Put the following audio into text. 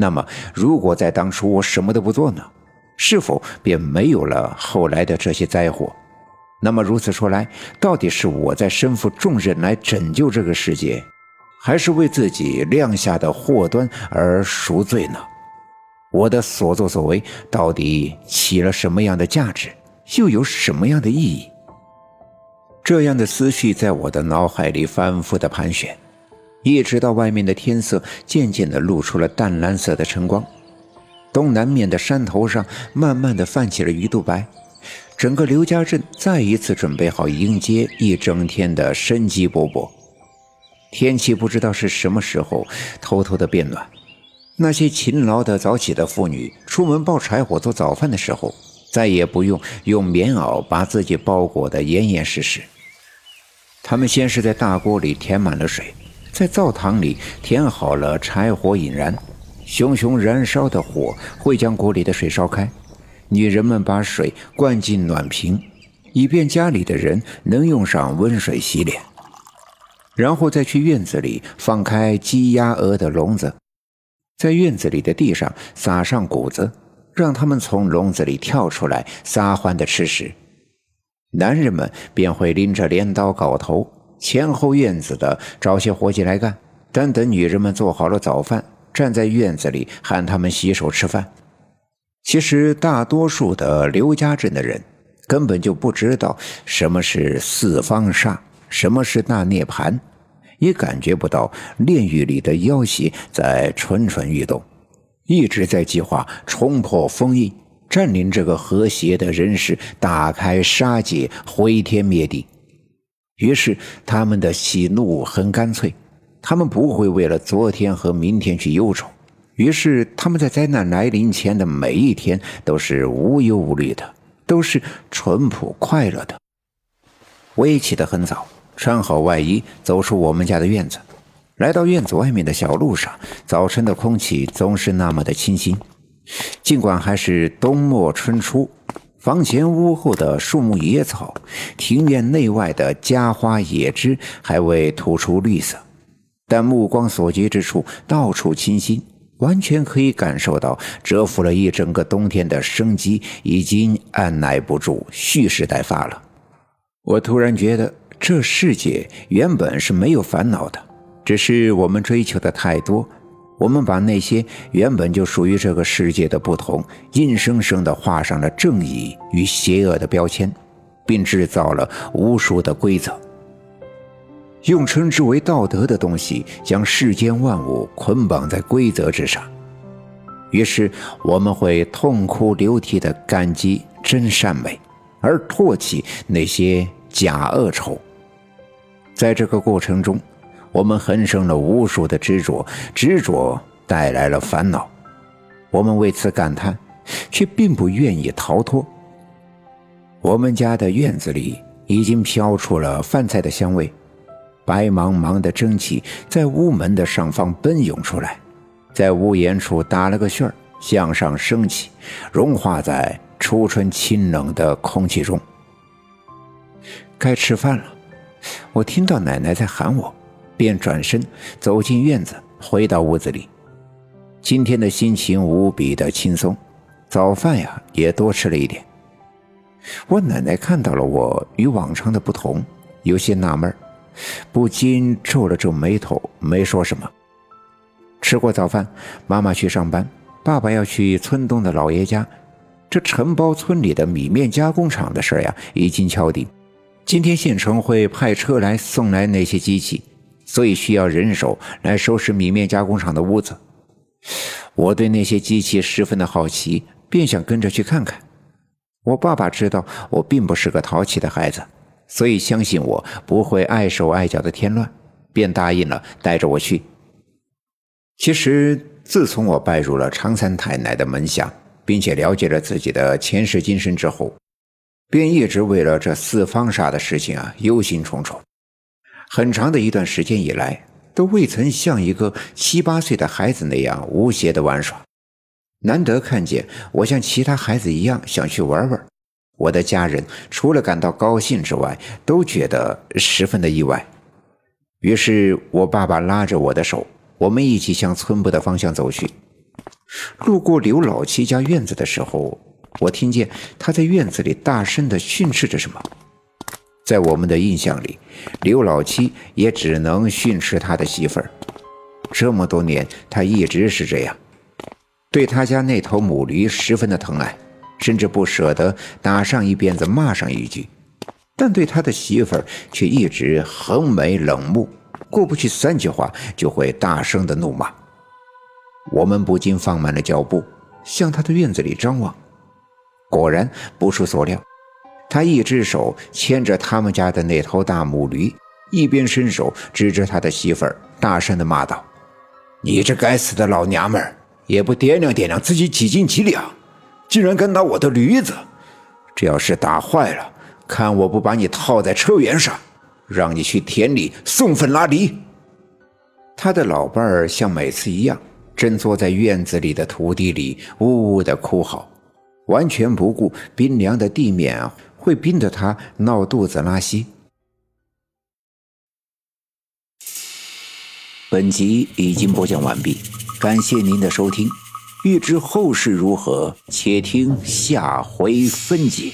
那么，如果在当初我什么都不做呢？是否便没有了后来的这些灾祸？那么如此说来，到底是我在身负重任来拯救这个世界，还是为自己酿下的祸端而赎罪呢？我的所作所为到底起了什么样的价值，又有什么样的意义？这样的思绪在我的脑海里反复的盘旋，一直到外面的天色渐渐的露出了淡蓝色的晨光，东南面的山头上慢慢的泛起了鱼肚白。整个刘家镇再一次准备好迎接一整天的生机勃勃。天气不知道是什么时候偷偷的变暖。那些勤劳的早起的妇女出门抱柴火做早饭的时候，再也不用用棉袄把自己包裹得严严实实。他们先是在大锅里填满了水，在灶堂里填好了柴火引燃，熊熊燃烧的火会将锅里的水烧开。女人们把水灌进暖瓶，以便家里的人能用上温水洗脸，然后再去院子里放开鸡鸭鹅的笼子，在院子里的地上撒上谷子，让他们从笼子里跳出来撒欢的吃食。男人们便会拎着镰刀、镐头，前后院子的找些活计来干。但等女人们做好了早饭，站在院子里喊他们洗手吃饭。其实，大多数的刘家镇的人根本就不知道什么是四方煞，什么是大涅槃，也感觉不到炼狱里的妖邪在蠢蠢欲动，一直在计划冲破封印，占领这个和谐的人世，打开杀戒，毁天灭地。于是，他们的喜怒很干脆，他们不会为了昨天和明天去忧愁。于是，他们在灾难来临前的每一天都是无忧无虑的，都是淳朴快乐的。我也起得很早，穿好外衣，走出我们家的院子，来到院子外面的小路上。早晨的空气总是那么的清新，尽管还是冬末春初，房前屋后的树木野草，庭院内外的家花野枝还未吐出绿色，但目光所及之处，到处清新。完全可以感受到，蛰伏了一整个冬天的生机已经按耐不住，蓄势待发了。我突然觉得，这世界原本是没有烦恼的，只是我们追求的太多，我们把那些原本就属于这个世界的不同，硬生生地画上了正义与邪恶的标签，并制造了无数的规则。用称之为道德的东西，将世间万物捆绑在规则之上，于是我们会痛哭流涕地感激真善美，而唾弃那些假恶丑。在这个过程中，我们横生了无数的执着，执着带来了烦恼，我们为此感叹，却并不愿意逃脱。我们家的院子里已经飘出了饭菜的香味。白茫茫的蒸汽在屋门的上方奔涌出来，在屋檐处打了个旋儿，向上升起，融化在初春清冷的空气中。该吃饭了，我听到奶奶在喊我，便转身走进院子，回到屋子里。今天的心情无比的轻松，早饭呀也多吃了一点。我奶奶看到了我与往常的不同，有些纳闷。不禁皱了皱眉头，没说什么。吃过早饭，妈妈去上班，爸爸要去村东的老爷家。这承包村里的米面加工厂的事呀，已经敲定。今天县城会派车来送来那些机器，所以需要人手来收拾米面加工厂的屋子。我对那些机器十分的好奇，便想跟着去看看。我爸爸知道我并不是个淘气的孩子。所以相信我不会碍手碍脚的添乱，便答应了带着我去。其实自从我拜入了常三太奶的门下，并且了解了自己的前世今生之后，便一直为了这四方煞的事情啊忧心忡忡。很长的一段时间以来，都未曾像一个七八岁的孩子那样无邪的玩耍。难得看见我像其他孩子一样想去玩玩。我的家人除了感到高兴之外，都觉得十分的意外。于是我爸爸拉着我的手，我们一起向村部的方向走去。路过刘老七家院子的时候，我听见他在院子里大声的训斥着什么。在我们的印象里，刘老七也只能训斥他的媳妇儿。这么多年，他一直是这样，对他家那头母驴十分的疼爱，甚至不舍得打上一鞭子骂上一句。但对他的媳妇儿却一直横眉冷目，过不去三句话就会大声的怒骂。我们不禁放慢了脚步，向他的院子里张望。果然不出所料。他一只手牵着他们家的那头大母驴，一边伸手指着他的媳妇儿，大声地骂道：“你这该死的老娘们儿，也不掂量掂量自己几斤几两，竟然敢打我的驴子！这要是打坏了，看我不把你套在车辕上，让你去田里送粪拉犁！”他的老伴儿像每次一样，正坐在院子里的土地里呜呜地哭嚎，完全不顾冰凉的地面！会逼得他闹肚子拉稀。本集已经播讲完毕，感谢您的收听。欲知后事如何，且听下回分解。